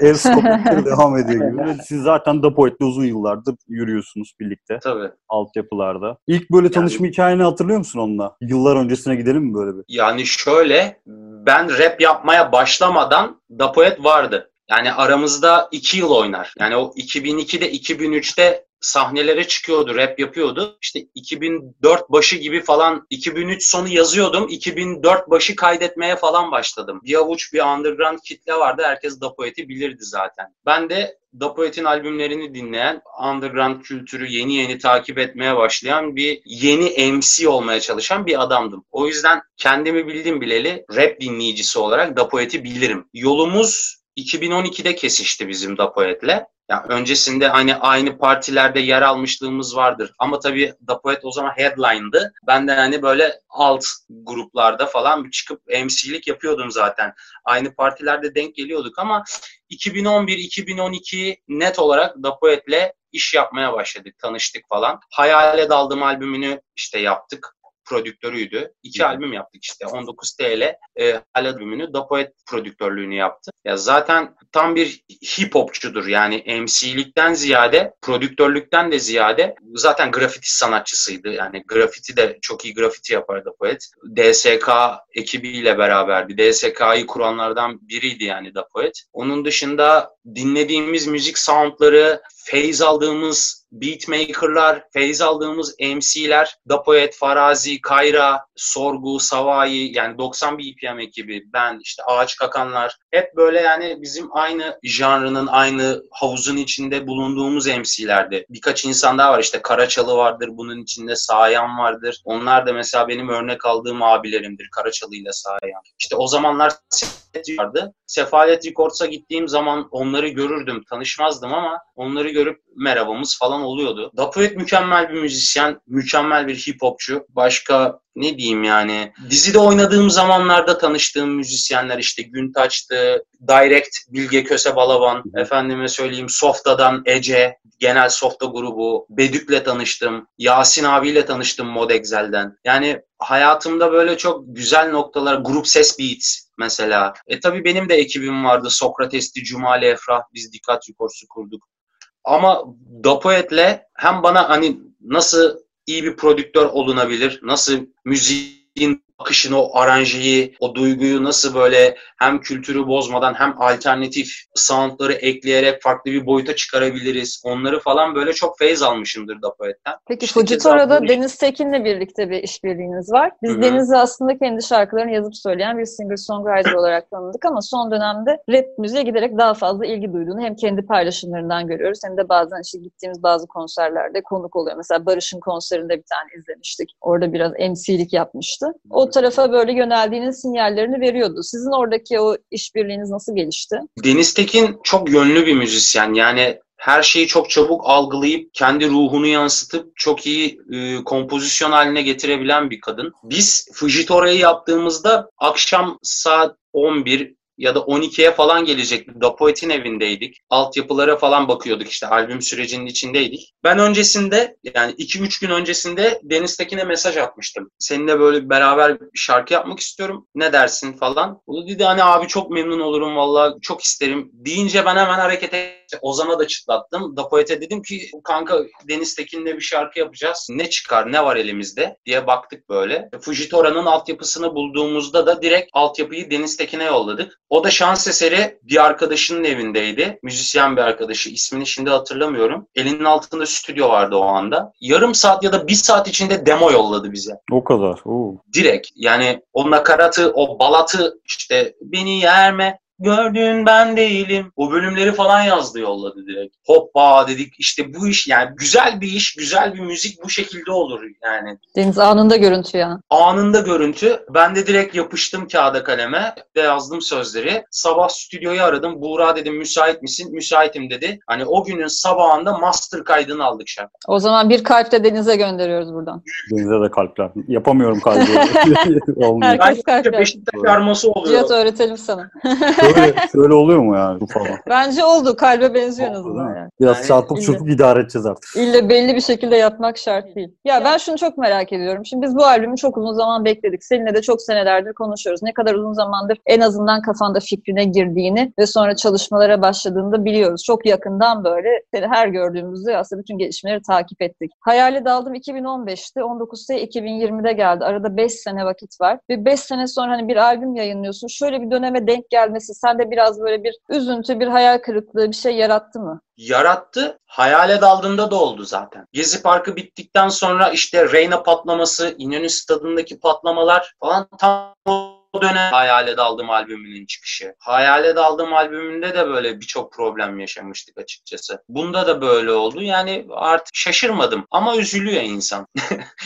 ev sohbetleri devam ediyor gibi. Siz zaten Da Poet'le uzun yıllardır yürüyorsunuz birlikte. Tabii. Altyapılarda. İlk böyle tanışma yani, hikayeni hatırlıyor musun onunla? Yıllar öncesine gidelim mi böyle bir? Yani şöyle ben rap yapmaya başlamadan Da Poet vardı. Yani aramızda iki yıl oynar. Yani o 2002'de 2003'te sahnelere çıkıyordu, rap yapıyordu. İşte 2004 başı gibi falan 2003 sonu yazıyordum. 2004 başı kaydetmeye falan başladım. Bir avuç bir underground kitle vardı. Herkes Dapoet'i bilirdi zaten. Ben de Dapoet'in albümlerini dinleyen, underground kültürü yeni yeni takip etmeye başlayan bir yeni MC olmaya çalışan bir adamdım. O yüzden kendimi bildim bileli rap dinleyicisi olarak Dapoet'i bilirim. Yolumuz 2012'de kesişti bizim Dapoet'le. Yani öncesinde hani aynı partilerde yer almışlığımız vardır. Ama tabii Dapoet o zaman headline'dı. Ben de hani böyle alt gruplarda falan çıkıp MC'lik yapıyordum zaten. Aynı partilerde denk geliyorduk ama 2011-2012 net olarak Dapoet'le iş yapmaya başladık, tanıştık falan. Hayale Daldım albümünü işte yaptık prodüktörüydü. İki albüm yaptık işte. 19 TL e, Hal albümünü Dapoet prodüktörlüğünü yaptı. Ya zaten tam bir hip hopçudur. Yani MC'likten ziyade, prodüktörlükten de ziyade zaten grafiti sanatçısıydı. Yani grafiti de çok iyi grafiti yapardı Dapoet. DSK ekibiyle beraberdi. DSK'yı kuranlardan biriydi yani Dapoet. Onun dışında dinlediğimiz müzik soundları, feyz aldığımız beatmakerlar, feyz aldığımız MC'ler, Dapoet, Farazi, Kayra, Sorgu, Savai yani 90 BPM ekibi, ben işte Ağaç Kakanlar hep böyle yani bizim aynı janrının, aynı havuzun içinde bulunduğumuz MC'lerdi. Birkaç insan daha var işte Karaçalı vardır, bunun içinde Sayan vardır. Onlar da mesela benim örnek aldığım abilerimdir Karaçalı ile Sayan. İşte o zamanlar vardı. Sefalet Records'a gittiğim zaman onları görürdüm, tanışmazdım ama onları görüp merhabamız falan oluyordu. Dapoet mükemmel bir müzisyen, mükemmel bir hip hopçu. Başka ne diyeyim yani dizide oynadığım zamanlarda tanıştığım müzisyenler işte Güntaç'tı, Direct Bilge Köse Balaban, efendime söyleyeyim Softa'dan Ece, genel Softa grubu, Bedük'le tanıştım, Yasin abiyle tanıştım Modexel'den. Yani hayatımda böyle çok güzel noktalar, Grup Ses Beats mesela. E tabii benim de ekibim vardı. Sokrates'ti, Cumali Efrah, biz Dikkat Records'u kurduk. Ama Dapoet'le hem bana hani nasıl iyi bir prodüktör olunabilir, nasıl müziğin akışını, o aranjeyi, o duyguyu nasıl böyle hem kültürü bozmadan hem alternatif soundları ekleyerek farklı bir boyuta çıkarabiliriz. Onları falan böyle çok feyz almışımdır Dapoet'ten. Peki işte Fujitora'da Deniz Tekin'le birlikte bir işbirliğiniz var. Biz Hı-hı. Deniz'i aslında kendi şarkılarını yazıp söyleyen bir singer-songwriter olarak tanıdık ama son dönemde rap müziğe giderek daha fazla ilgi duyduğunu hem kendi paylaşımlarından görüyoruz hem de bazen işte gittiğimiz bazı konserlerde konuk oluyor. Mesela Barış'ın konserinde bir tane izlemiştik. Orada biraz MC'lik yapmıştı. O tarafa böyle yöneldiğinin sinyallerini veriyordu. Sizin oradaki o işbirliğiniz nasıl gelişti? Deniz Tekin çok yönlü bir müzisyen. Yani her şeyi çok çabuk algılayıp kendi ruhunu yansıtıp çok iyi e, kompozisyon haline getirebilen bir kadın. Biz Fujitora'yı yaptığımızda akşam saat 11 ya da 12'ye falan gelecekti. Dapoet'in evindeydik. Altyapılara falan bakıyorduk işte albüm sürecinin içindeydik. Ben öncesinde yani 2-3 gün öncesinde Deniz Tekin'e mesaj atmıştım. Seninle böyle beraber bir şarkı yapmak istiyorum. Ne dersin falan. O dedi hani abi çok memnun olurum valla çok isterim. Deyince ben hemen harekete Ozan'a da çıtlattım. Dapoet'e dedim ki kanka Deniz Tekin'le bir şarkı yapacağız. Ne çıkar ne var elimizde diye baktık böyle. Fujitora'nın altyapısını bulduğumuzda da direkt altyapıyı Deniz Tekin'e yolladık. O da şans eseri bir arkadaşının evindeydi. Müzisyen bir arkadaşı. ismini şimdi hatırlamıyorum. Elinin altında stüdyo vardı o anda. Yarım saat ya da bir saat içinde demo yolladı bize. O kadar. Oo. Direkt. Yani o nakaratı, o balatı işte beni yerme, gördüğün ben değilim. O bölümleri falan yazdı yolladı direkt. Hoppa dedik işte bu iş yani güzel bir iş, güzel bir müzik bu şekilde olur yani. Deniz anında görüntü ya. Anında görüntü. Ben de direkt yapıştım kağıda kaleme ve yazdım sözleri. Sabah stüdyoyu aradım. Buğra dedim müsait misin? Müsaitim dedi. Hani o günün sabahında master kaydını aldık şarkı. O zaman bir kalp de Deniz'e gönderiyoruz buradan. Deniz'e de kalpler. Yapamıyorum kalbi. Herkes kalpler. Beşiktaş arması oluyor. Cihat öğretelim sana. Şöyle, şöyle oluyor mu yani bu falan? Bence oldu. Kalbe benziyor en azından. Yani. Biraz yani, çarpıp ille, çırpıp idare edeceğiz artık. İlle belli bir şekilde yapmak şart değil. Ya ben şunu çok merak ediyorum. Şimdi biz bu albümü çok uzun zaman bekledik. Seninle de çok senelerdir konuşuyoruz. Ne kadar uzun zamandır en azından kafanda fikrine girdiğini ve sonra çalışmalara başladığında biliyoruz. Çok yakından böyle seni her gördüğümüzde aslında bütün gelişmeleri takip ettik. Hayale daldım 2015'te, 19 sene 2020'de geldi. Arada 5 sene vakit var. Ve 5 sene sonra hani bir albüm yayınlıyorsun. Şöyle bir döneme denk gelmesi sende biraz böyle bir üzüntü, bir hayal kırıklığı bir şey yarattı mı? Yarattı. Hayale daldığında da oldu zaten. Gezi Parkı bittikten sonra işte Reyna patlaması, İnönü Stadı'ndaki patlamalar falan tam dönem Hayale Daldım albümünün çıkışı. Hayale Daldım albümünde de böyle birçok problem yaşamıştık açıkçası. Bunda da böyle oldu. Yani artık şaşırmadım ama üzülüyor insan.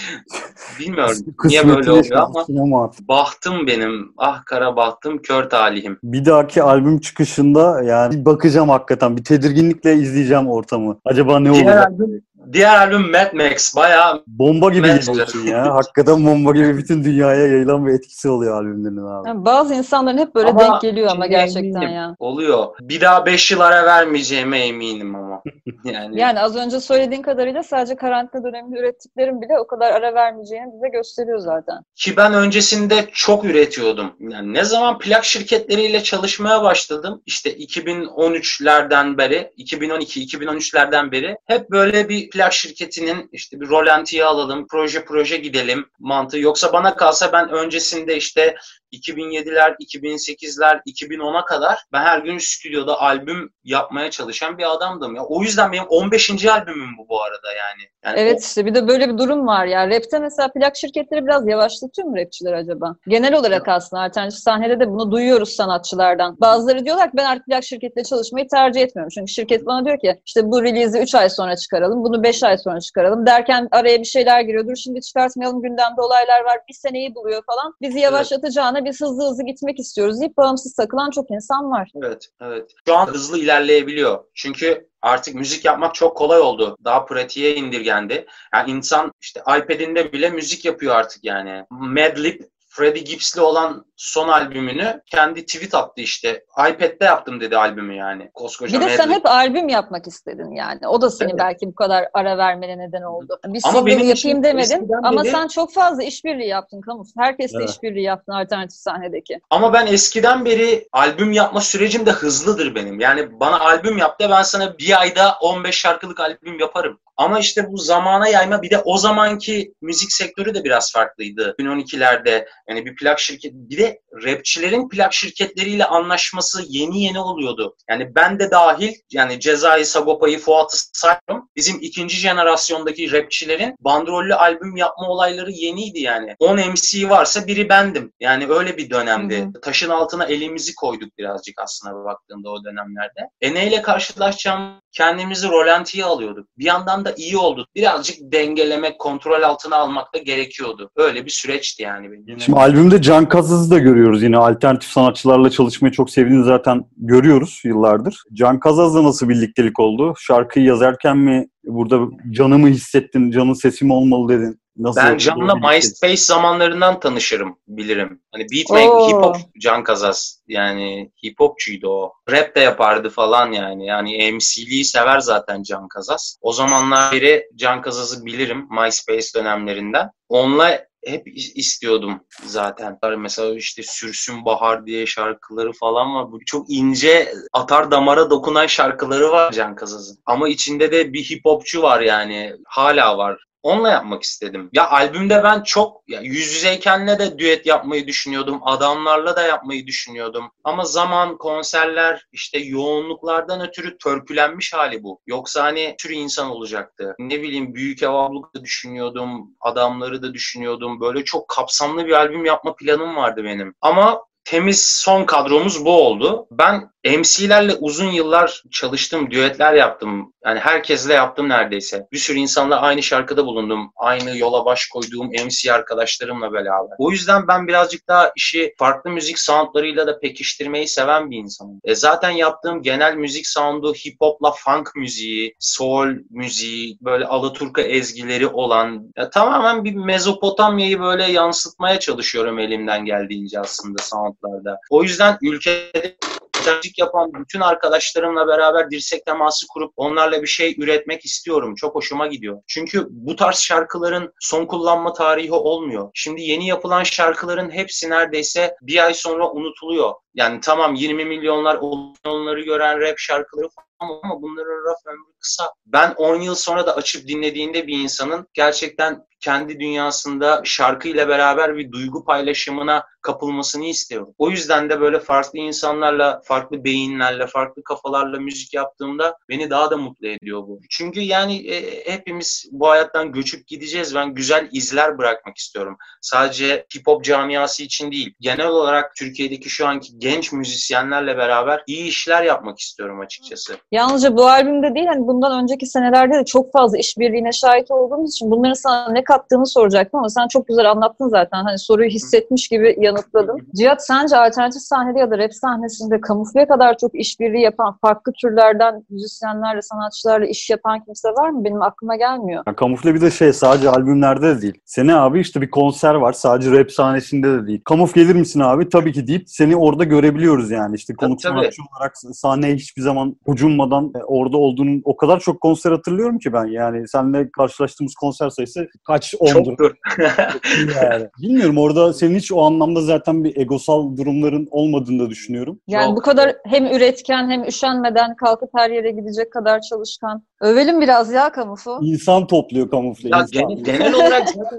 Bilmiyorum niye böyle oluyor ama bahtım benim. Ah kara bahtım, kör talihim. Bir dahaki albüm çıkışında yani bir bakacağım hakikaten. Bir tedirginlikle izleyeceğim ortamı. Acaba ne diğer olacak? Albüm, Diğer albüm Mad Max. Bayağı bomba gibi yapıyorsun ya. Hakikaten bomba gibi bütün dünyaya yayılan bir etkisi oluyor albümlerin abi. Yani bazı insanların hep böyle ama denk geliyor ama gerçekten eminim. ya. Oluyor. Bir daha 5 yıl ara vermeyeceğime eminim ama. Yani. yani az önce söylediğin kadarıyla sadece karantina döneminde ürettiklerim bile o kadar ara vermeyeceğini bize gösteriyor zaten. Ki ben öncesinde çok üretiyordum. Yani ne zaman plak şirketleriyle çalışmaya başladım işte 2013'lerden beri 2012-2013'lerden beri hep böyle bir plak şirketinin işte bir rolantiye alalım, proje proje gidelim mantığı. Yoksa bana kalsa ben öncesinde işte 2007'ler, 2008'ler, 2010'a kadar ben her gün stüdyoda albüm yapmaya çalışan bir adamdım ya. O yüzden benim 15. albümüm bu bu arada yani. yani evet o... işte bir de böyle bir durum var ya. Rap'te mesela plak şirketleri biraz yavaşlatıyor mu rapçiler acaba? Genel olarak aslında alternatif sahnede de bunu duyuyoruz sanatçılardan. Bazıları diyorlar ki ben artık plak şirketle çalışmayı tercih etmiyorum. Çünkü şirket bana diyor ki işte bu release'i 3 ay sonra çıkaralım, bunu 5 ay sonra çıkaralım derken araya bir şeyler giriyor. Dur şimdi çıkartmayalım gündemde olaylar var. Bir seneyi buluyor falan. Bizi yavaşlatacağına biz hızlı hızlı gitmek istiyoruz deyip bağımsız takılan çok insan var. Evet, evet. Şu an hızlı ilerleyebiliyor. Çünkü artık müzik yapmak çok kolay oldu. Daha pratiğe indirgendi. Yani insan işte iPad'inde bile müzik yapıyor artık yani. Madlib Freddie Gibbs'li olan son albümünü kendi tweet attı işte. iPad'de yaptım dedi albümü yani. Koskoca Bir de sen hep albüm yapmak istedin yani. O da senin evet. belki bu kadar ara vermene neden oldu. Bir ama benim yapayım demedin ama beri... sen çok fazla işbirliği yaptın Kamus. Herkesle evet. işbirliği yaptın alternatif sahnedeki. Ama ben eskiden beri albüm yapma sürecim de hızlıdır benim. Yani bana albüm yap da ben sana bir ayda 15 şarkılık albüm yaparım. Ama işte bu zamana yayma bir de o zamanki müzik sektörü de biraz farklıydı. 2012'lerde yani bir plak şirket bir de rapçilerin plak şirketleriyle anlaşması yeni yeni oluyordu. Yani ben de dahil yani Cezayı, Sagopa'yı, Fuat'ı sayıyorum. Bizim ikinci jenerasyondaki rapçilerin bandrollü albüm yapma olayları yeniydi yani. 10 MC varsa biri bendim. Yani öyle bir dönemdi. Hı hı. Taşın altına elimizi koyduk birazcık aslında baktığında o dönemlerde. E neyle karşılaşacağım kendimizi rolantiye alıyorduk. Bir yandan da iyi oldu. Birazcık dengelemek, kontrol altına almak da gerekiyordu. Öyle bir süreçti yani benim. Şimdi albümde Can Kazaz'ı da görüyoruz yine. Alternatif sanatçılarla çalışmayı çok sevdiğini zaten görüyoruz yıllardır. Can Kazaz'la nasıl birliktelik oldu? Şarkıyı yazarken mi burada canımı hissettin, canın sesim olmalı dedin? Nasıl ben Can'la MySpace zamanlarından tanışırım, bilirim. Hani beatmaker, hip hop Can Kazas. Yani hip hopçuydu o. Rap de yapardı falan yani. Yani MC'liği sever zaten Can Kazas. O zamanlar beri Can Kazas'ı bilirim MySpace dönemlerinden. Onunla hep istiyordum zaten. Mesela işte Sürsün Bahar diye şarkıları falan var. Bu çok ince atar damara dokunan şarkıları var Can Kazaz'ın. Ama içinde de bir hip hopçu var yani. Hala var. Onunla yapmak istedim. Ya albümde ben çok ya yüz yüzeykenle de düet yapmayı düşünüyordum. Adamlarla da yapmayı düşünüyordum. Ama zaman, konserler, işte yoğunluklardan ötürü törpülenmiş hali bu. Yoksa hani tür insan olacaktı. Ne bileyim büyük ev da düşünüyordum. Adamları da düşünüyordum. Böyle çok kapsamlı bir albüm yapma planım vardı benim. Ama temiz son kadromuz bu oldu. Ben MC'lerle uzun yıllar çalıştım, düetler yaptım. Yani herkesle yaptım neredeyse. Bir sürü insanla aynı şarkıda bulundum. Aynı yola baş koyduğum MC arkadaşlarımla beraber. O yüzden ben birazcık daha işi farklı müzik soundlarıyla da pekiştirmeyi seven bir insanım. E zaten yaptığım genel müzik soundu hip hopla funk müziği, soul müziği, böyle Alaturka ezgileri olan ya tamamen bir Mezopotamya'yı böyle yansıtmaya çalışıyorum elimden geldiğince aslında soundlarda. O yüzden ülkede müzik yapan bütün arkadaşlarımla beraber dirsek teması kurup onlarla bir şey üretmek istiyorum. Çok hoşuma gidiyor. Çünkü bu tarz şarkıların son kullanma tarihi olmuyor. Şimdi yeni yapılan şarkıların hepsi neredeyse bir ay sonra unutuluyor. Yani tamam 20 milyonlar onları gören rap şarkıları ama bunların raf ömrü kısa. Ben 10 yıl sonra da açıp dinlediğinde bir insanın gerçekten kendi dünyasında şarkıyla beraber bir duygu paylaşımına kapılmasını istiyorum. O yüzden de böyle farklı insanlarla, farklı beyinlerle, farklı kafalarla müzik yaptığımda beni daha da mutlu ediyor bu. Çünkü yani e, hepimiz bu hayattan göçüp gideceğiz. Ben güzel izler bırakmak istiyorum. Sadece hip hop camiası için değil. Genel olarak Türkiye'deki şu anki genç müzisyenlerle beraber iyi işler yapmak istiyorum açıkçası. Yalnızca bu albümde değil hani bundan önceki senelerde de çok fazla işbirliğine şahit olduğumuz için bunların sana ne kattığını soracaktım ama sen çok güzel anlattın zaten. Hani soruyu hissetmiş gibi yanıtladın. Cihat sence alternatif sahnede ya da rap sahnesinde kamufle kadar çok işbirliği yapan farklı türlerden müzisyenlerle, sanatçılarla iş yapan kimse var mı? Benim aklıma gelmiyor. Ya kamufle bir de şey sadece albümlerde de değil. Seni abi işte bir konser var sadece rap sahnesinde de değil. Kamuf gelir misin abi? Tabii ki deyip seni orada görebiliyoruz yani. İşte konuk sanatçı olarak sahneye hiçbir zaman ucunmadan e, orada olduğunun o kadar çok konser hatırlıyorum ki ben. Yani seninle karşılaştığımız konser sayısı kaç ondur. Çoktur. yani. Bilmiyorum orada senin hiç o anlamda zaten bir egosal durumların olmadığını da düşünüyorum. Yani Çok. bu kadar hem üretken hem üşenmeden kalkıp her yere gidecek kadar çalışkan. Övelim biraz ya Kamuf'u. İnsan topluyor kamufle. Ya insan. genel, genel olarak zaten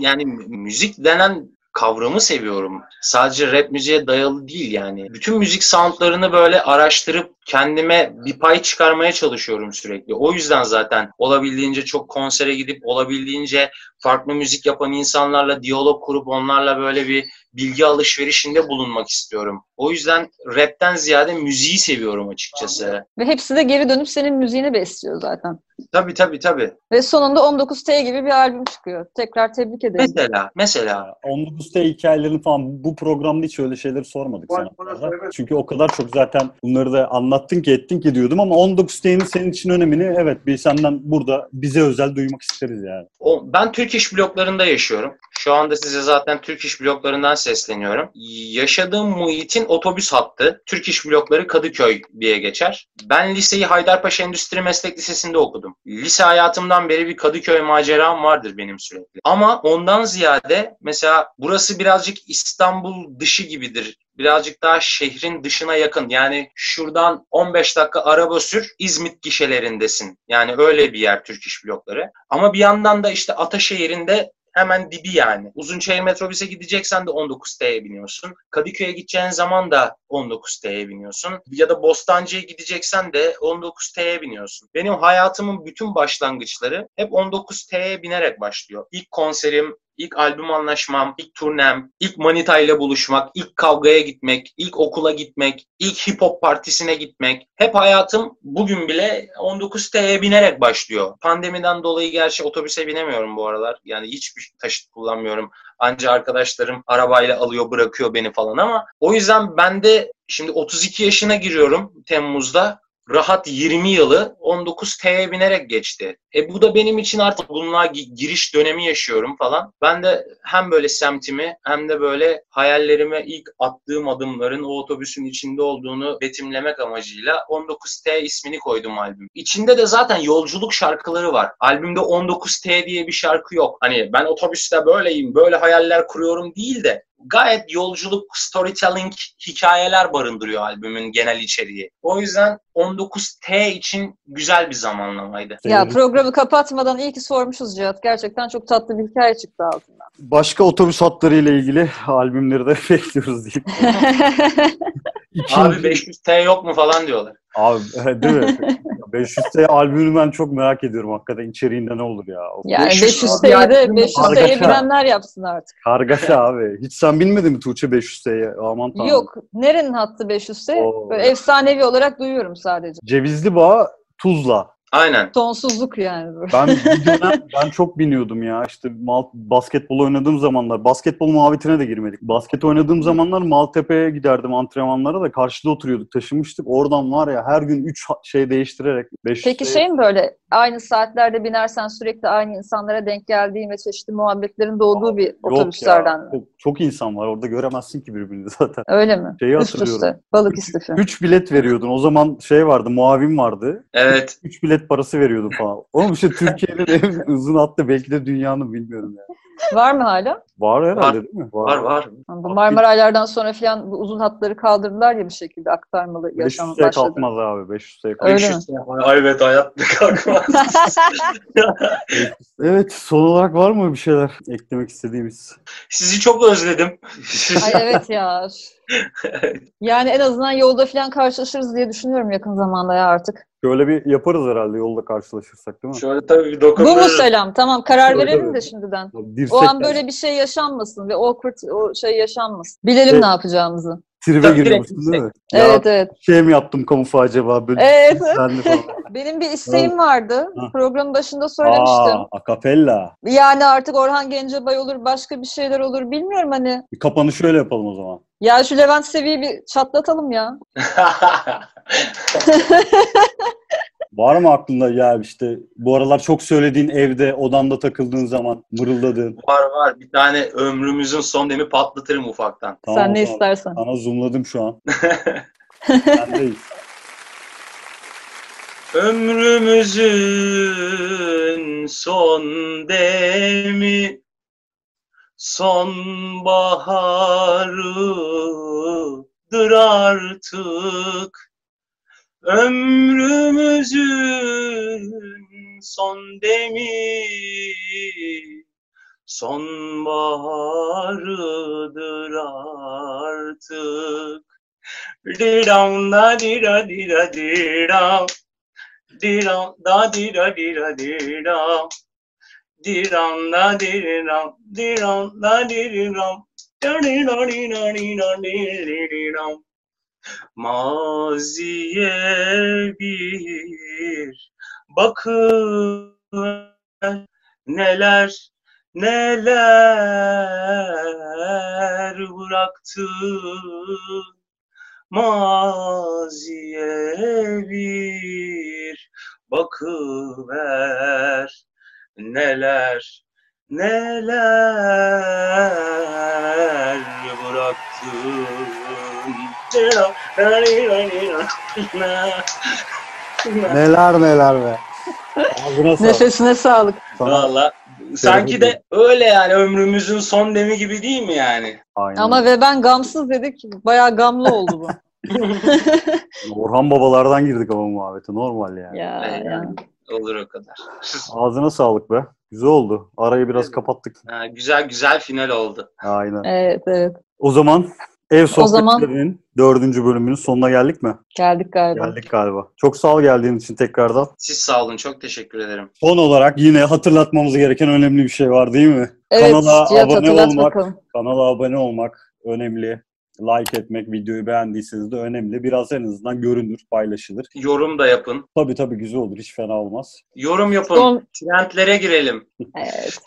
yani müzik denen kavramı seviyorum. Sadece rap müziğe dayalı değil yani. Bütün müzik soundlarını böyle araştırıp kendime bir pay çıkarmaya çalışıyorum sürekli. O yüzden zaten olabildiğince çok konsere gidip olabildiğince farklı müzik yapan insanlarla diyalog kurup onlarla böyle bir bilgi alışverişinde bulunmak istiyorum. O yüzden rapten ziyade müziği seviyorum açıkçası. Ve hepsi de geri dönüp senin müziğini besliyor zaten. Tabii tabii tabii. Ve sonunda 19T gibi bir albüm çıkıyor. Tekrar tebrik ederim. Mesela, mesela 19'ta hikayelerini falan bu programda hiç öyle şeyleri sormadık sana. söyle. Çünkü o kadar çok zaten bunları da anlattın ki ettin ki diyordum ama 19'teyin senin için önemini evet bir senden burada bize özel duymak isteriz yani. Ben Türk İş bloklarında yaşıyorum. Şu anda size zaten Türk İş bloklarından sesleniyorum. Yaşadığım muhitin otobüs hattı. Türk İş blokları Kadıköy diye geçer. Ben liseyi Haydarpaşa Endüstri Meslek Lisesi'nde okudum. Lise hayatımdan beri bir Kadıköy maceram vardır benim sürekli. Ama ondan ziyade mesela burası birazcık İstanbul dışı gibidir birazcık daha şehrin dışına yakın. Yani şuradan 15 dakika araba sür İzmit gişelerindesin. Yani öyle bir yer Türk İş blokları. Ama bir yandan da işte Ataşehir'inde hemen dibi yani. Uzunçayır metrobüse gideceksen de 19T'ye biniyorsun. Kadıköy'e gideceğin zaman da 19T'ye biniyorsun. Ya da Bostancı'ya gideceksen de 19T'ye biniyorsun. Benim hayatımın bütün başlangıçları hep 19T'ye binerek başlıyor. İlk konserim, İlk albüm anlaşmam, ilk turnem, ilk manita ile buluşmak, ilk kavgaya gitmek, ilk okula gitmek, ilk hip hop partisine gitmek. Hep hayatım bugün bile 19T'ye binerek başlıyor. Pandemiden dolayı gerçi otobüse binemiyorum bu aralar. Yani hiçbir taşıt kullanmıyorum. Anca arkadaşlarım arabayla alıyor bırakıyor beni falan ama o yüzden ben de şimdi 32 yaşına giriyorum Temmuz'da rahat 20 yılı 19T'ye binerek geçti. E bu da benim için artık bununla gi- giriş dönemi yaşıyorum falan. Ben de hem böyle semtimi hem de böyle hayallerime ilk attığım adımların o otobüsün içinde olduğunu betimlemek amacıyla 19T ismini koydum albüm. İçinde de zaten yolculuk şarkıları var. Albümde 19T diye bir şarkı yok. Hani ben otobüste böyleyim, böyle hayaller kuruyorum değil de gayet yolculuk, storytelling hikayeler barındırıyor albümün genel içeriği. O yüzden 19T için güzel bir zamanlamaydı. Ya programı kapatmadan iyi ki sormuşuz Cihat. Gerçekten çok tatlı bir hikaye çıktı altından. Başka otobüs hatları ile ilgili albümleri de bekliyoruz diyeyim. İkinci- Abi 500T yok mu falan diyorlar. Abi değil mi? 500T albümünü ben çok merak ediyorum hakikaten içeriğinde ne olur ya. O Yani 500 500T'ye de 500T'ye Arkadaşlar. bilenler yapsın artık. Kargaşa abi. Hiç sen bilmedin mi Tuğçe 500T'yi? Aman tanrım. Yok. Nerenin hattı 500'te? Oo. Böyle efsanevi olarak duyuyorum sadece. Cevizli Bağ, Tuzla. Aynen. Sonsuzluk yani. Ben bir dönem ben çok biniyordum ya. İşte mal, basketbol oynadığım zamanlar. Basketbol muhabbetine de girmedik. Basket oynadığım zamanlar Maltepe'ye giderdim antrenmanlara da karşıda oturuyorduk. Taşımıştık. Oradan var ya her gün 3 şey değiştirerek 500 Peki şey mi böyle aynı saatlerde binersen sürekli aynı insanlara denk geldiğin ve çeşitli muhabbetlerin doğduğu bir Yok otobüslerden ya. mi? Çok, çok insan var. Orada göremezsin ki birbirini zaten. Öyle mi? Şeyi Üst hatırlıyorum. üste. Balık istifi. 3 bilet veriyordun. O zaman şey vardı, muavin vardı. Evet. 3 bilet parası veriyordun falan. Oğlum işte Türkiye'nin en uzun hattı belki de dünyanın bilmiyorum yani. Var mı hala? Var herhalde Var. değil mi? Var var. Bu Marmaraylardan sonra filan bu uzun hatları kaldırdılar ya bir şekilde aktarmalı yaşam 500'e başladı. kalkmaz abi. 500'e kalkmaz. Öyle mi? 500T. Ay evet hayatta kalkmaz. Evet son olarak var mı bir şeyler eklemek istediğimiz? Sizi çok özledim. Ay evet ya. Yani en azından yolda filan karşılaşırız diye düşünüyorum yakın zamanda ya artık. Şöyle bir yaparız herhalde yolda karşılaşırsak değil mi? Şöyle tabii bir Bu mu dokunuruz. selam? Tamam karar Tabii, verelim tabii. de şimdiden. Dirsekten- O an böyle bir şey yaşanmasın ve awkward o şey yaşanmasın. Bilelim Evet. ne yapacağımızı. Tribe giriyormuşsun değil mi? Evet evet. Şey mi yaptım kamufu acaba? Böyle Evet. Benim bir isteğim vardı. Ha. Programın başında söylemiştim. Aa, akapella. Yani artık Orhan Gencebay olur, başka bir şeyler olur bilmiyorum hani. Bir kapanışı öyle yapalım o zaman. Ya şu Levent Sevi'yi bir çatlatalım ya. Var mı aklında ya işte bu aralar çok söylediğin evde odanda takıldığın zaman mırıldadığın. var var. Bir tane ömrümüzün son demi patlatırım ufaktan. Tamam, Sen ne tamam. istersen. Sana zoomladım şu an. Sendeyiz. Ömrümüzün son demi sonbaharıdır artık. Ömrümüzün son demi sonbaharıdır artık. Diram da dira dira diram. Diram da dira dira diram. Diram da diram. Diram da diram. Dira dira dira diram. Maziye bir bakın neler neler bıraktın maziye bir bakıver neler neler bıraktın neler neler be. Ağzına sağlık. Nefesine sağlık. Sana- Valla sanki de öyle yani ömrümüzün son demi gibi değil mi yani? Aynen. Ama ve ben gamsız dedik. Bayağı gamlı oldu bu. Orhan babalardan girdik ama muhabbete normal yani. ya, Aynen. ya. Olur o kadar. Ağzına sağlık be. Güzel oldu. Arayı biraz kapattık. Ha, güzel güzel final oldu. Aynen. Evet evet. O zaman ev zaman- sohbetlerinin dördüncü bölümünün sonuna geldik mi? Geldik galiba. Geldik galiba. Çok sağ ol geldiğin için tekrardan. Siz sağ olun. Çok teşekkür ederim. Son olarak yine hatırlatmamız gereken önemli bir şey var değil mi? Evet Kanala Cihat abone olmak, bakalım. kanala abone olmak önemli. Like etmek, videoyu beğendiyseniz de önemli. Biraz en azından görünür, paylaşılır. Yorum da yapın. Tabii tabii güzel olur, hiç fena olmaz. Yorum yapın. Son, Trendlere girelim. evet.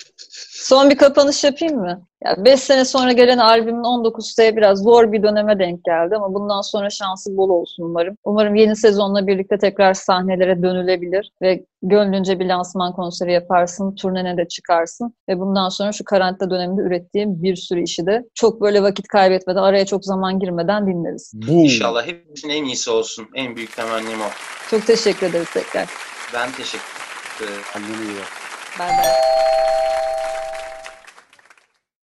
Son bir kapanış yapayım mı? 5 sene sonra gelen albümün 19'te biraz zor bir döneme denk geldi ama bundan sonra şansı bol olsun umarım. Umarım yeni sezonla birlikte tekrar sahnelere dönülebilir ve gönlünce bir lansman konseri yaparsın, turnene de çıkarsın ve bundan sonra şu karantina döneminde ürettiğim bir sürü işi de çok böyle vakit kaybetmeden, araya çok zaman girmeden dinleriz. İnşallah hepsinin en iyisi olsun. En büyük temennim o. Çok teşekkür ederiz tekrar. Ben teşekkür ederim. Kendine iyi bak. Bay bay.